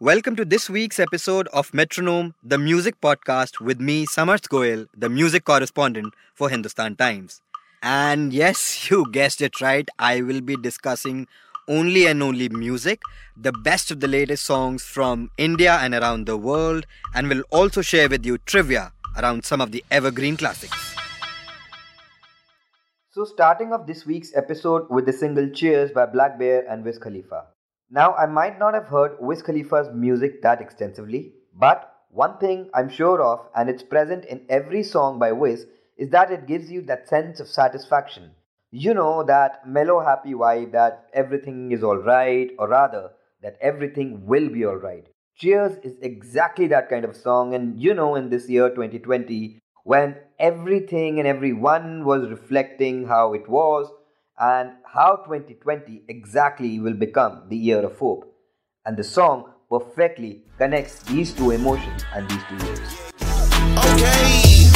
Welcome to this week's episode of Metronome, the music podcast with me, Samarth Goel, the music correspondent for Hindustan Times. And yes, you guessed it right, I will be discussing only and only music, the best of the latest songs from India and around the world, and will also share with you trivia around some of the evergreen classics. So, starting off this week's episode with the single Cheers by Black Bear and Wiz Khalifa. Now, I might not have heard Wiz Khalifa's music that extensively, but one thing I'm sure of, and it's present in every song by Wiz, is that it gives you that sense of satisfaction. You know, that mellow, happy vibe that everything is alright, or rather, that everything will be alright. Cheers is exactly that kind of song, and you know, in this year 2020, when everything and everyone was reflecting how it was, and how 2020 exactly will become the year of hope. And the song perfectly connects these two emotions and these two years. Okay,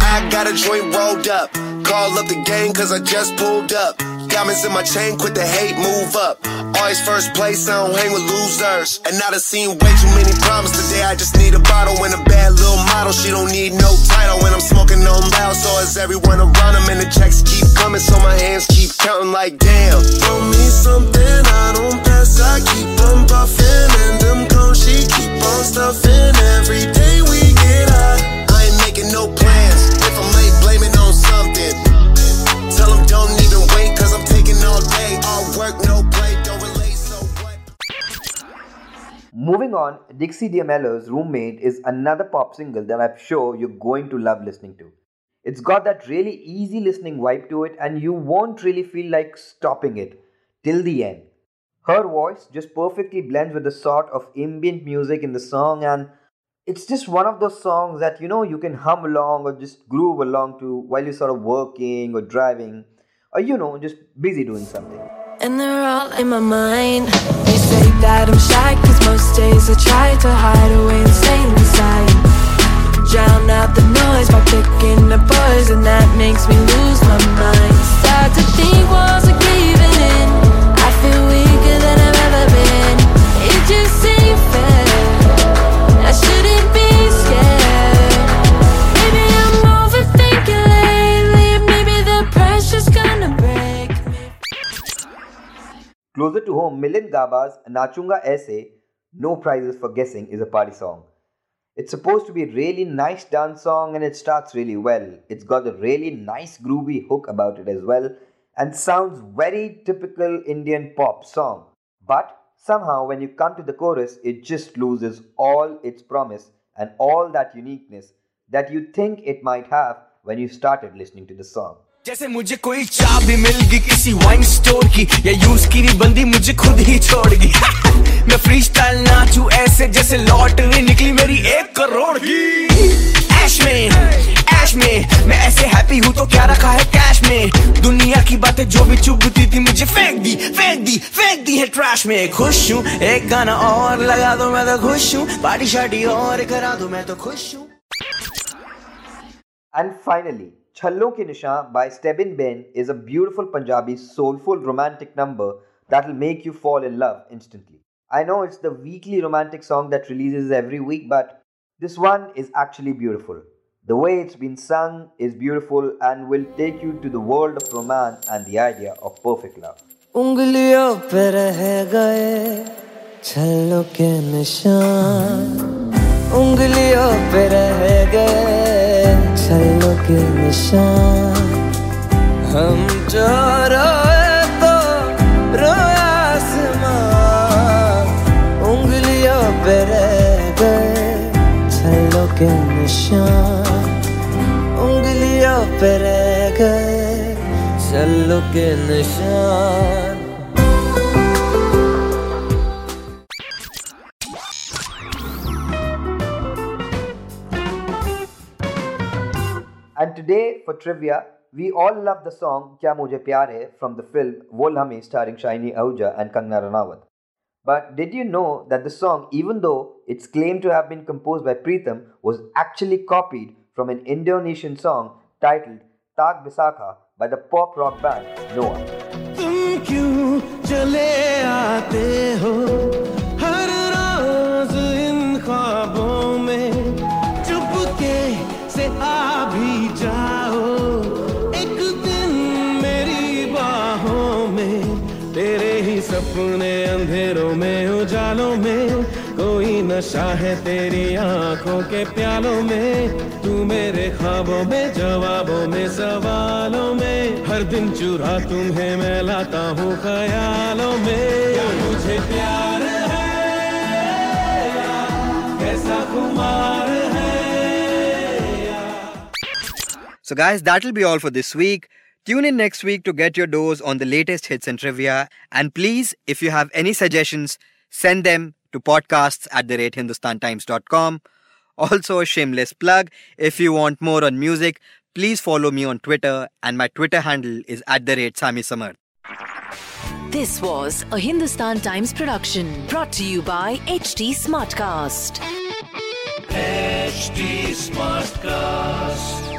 I got a joint rolled up. Call up the gang cause I just pulled up. Diamonds in my chain, quit the hate, move up. Always first place, I don't hang with losers. And I done seen way too many problems today. I just need a bottle and a bad little model. She don't need no title when I'm smoking on loud. So is everyone around them, and the checks keep coming. So my hands keep counting like damn. Throw me something, I don't pass. I keep on buffing, and them cones she keep on stuffing. Every day we get high. I ain't making no plans. If I'm late, blame it on something. Tell them don't even wait, cause I'm taking all day. All work, no play, don't relate, so what? Moving on, Dixie D'Amelio's Roommate is another pop single that I'm sure you're going to love listening to. It's got that really easy listening vibe to it, and you won't really feel like stopping it till the end. Her voice just perfectly blends with the sort of ambient music in the song, and it's just one of those songs that you know you can hum along or just groove along to while you're sort of working or driving or you know just busy doing something. And they're all in my mind They say that I'm shy Cause most days I try to hide away insane inside And that makes me lose my mind. Start to think walls are caving in. I feel weaker than I've ever been. It just ain't fair. I shouldn't be scared. Maybe I'm overthinking lately. Maybe the pressure's gonna break Closer to home, Milind Gaba's Nachunga Aise, No Prizes for Guessing is a party song. It's supposed to be a really nice dance song and it starts really well. It's got a really nice groovy hook about it as well and sounds very typical Indian pop song. But somehow when you come to the chorus, it just loses all its promise and all that uniqueness that you think it might have when you started listening to the song. जैसे मुझे कोई चाबी मिल गई किसी wine store की या use की बंदी मुझे खुद ही छोड़ गई मैं फ्री स्टाइल नाचू ऐसे जैसे लॉटरी निकली मेरी एक करोड़ की। ऐश में ऐश में मैं ऐसे हैप्पी हूँ तो क्या रखा है कैश में? दुनिया की बातें जो भी चुभती थी मुझे फेंक दी फेंक दी फेंक दी है ट्रैश में। खुश हूँ एक गाना और लगा दो मैं तो खुश हूँ। पार्टी शार्टी और करा दो मैं तो खुश हूँ। And finally, Challo Ki Nishan by Stebin Ben is a beautiful Punjabi soulful romantic number that will make you fall in love instantly. I know it's the weekly romantic song that releases every week, but this one is actually beautiful. The way it's been sung is beautiful and will take you to the world of romance and the idea of perfect love. उंगलियों पे रह गए छल्लों के निशान उंगलियों पे रह गए छल्लों के निशान। हम जो रोए तो रोया आसमां उंगलियों पे रह गए निशान। उंगलियों पे रह गए चलो के निशान। Today, for trivia, we all love the song Kya Mujhe Pyar Hai from the film Woh Lamhe starring Shiney Ahuja and Kangana Ranaut. But did you know that the song, even though it's claimed to have been composed by Pritam, was actually copied from an Indonesian song titled Tak Bisakah by the pop rock band Noah. सपने अंधेरों में उजालों में। कोई नशा है तेरी आँखों के प्यालों में। तू मेरे ख्वाबों में जवाबों में सवालों में। हर दिन चुरा तुम्हें मैं लाता हूँ ख्यालों में। मुझे प्यार है? कैसा कुमार है? So, guys, that'll be all for this week. Tune in next week to get your dose on the latest hits and trivia. And please, if you have any suggestions, send them to podcasts at the rate hindustantimes.com. Also, a shameless plug if you want more on music, please follow me on Twitter, and my Twitter handle is at the rate Sami Samar. This was a Hindustan Times production brought to you by HT Smartcast. HT Smartcast.